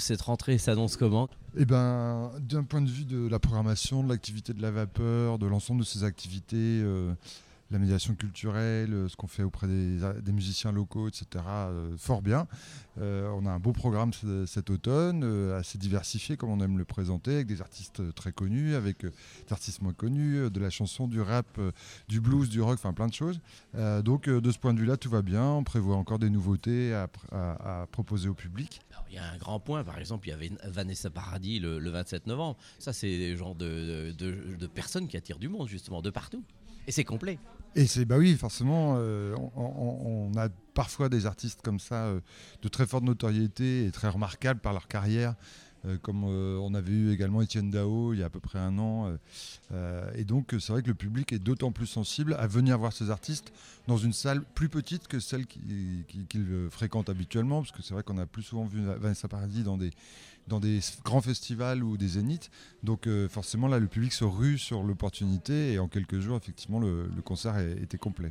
Cette rentrée s'annonce comment? Eh ben, d'un point de vue de la programmation, de l'activité de la vapeur, de l'ensemble de ces activités, euh, la médiation culturelle, euh, ce qu'on fait auprès des, musiciens locaux, etc., euh, fort bien. on a un beau programme cet automne, assez diversifié comme on aime le présenter, avec des artistes très connus, avec des artistes moins connus, de la chanson, du rap, du blues, du rock, enfin plein de choses. donc de ce point de vue-là, tout va bien. On prévoit encore des nouveautés à proposer au public il y a un grand point, par exemple, il y avait Vanessa Paradis le, 27 novembre. Ça, c'est le genre de, personnes qui attirent du monde, justement, de partout. Et c'est complet. Et c'est, bah oui, forcément, euh, on, a parfois des artistes comme ça, euh, de très forte notoriété et très remarquables par leur carrière. Euh, comme euh, on avait eu également Étienne Dao il y a à peu près un an. Euh, et donc c'est vrai que le public est d'autant plus sensible à venir voir ces artistes dans une salle plus petite que celle qu'il fréquente habituellement, parce que c'est vrai qu'on a plus souvent vu Vanessa Paradis dans des, dans des grands festivals ou des zéniths. Donc forcément là le public se rue sur l'opportunité et en quelques jours effectivement le, concert était complet.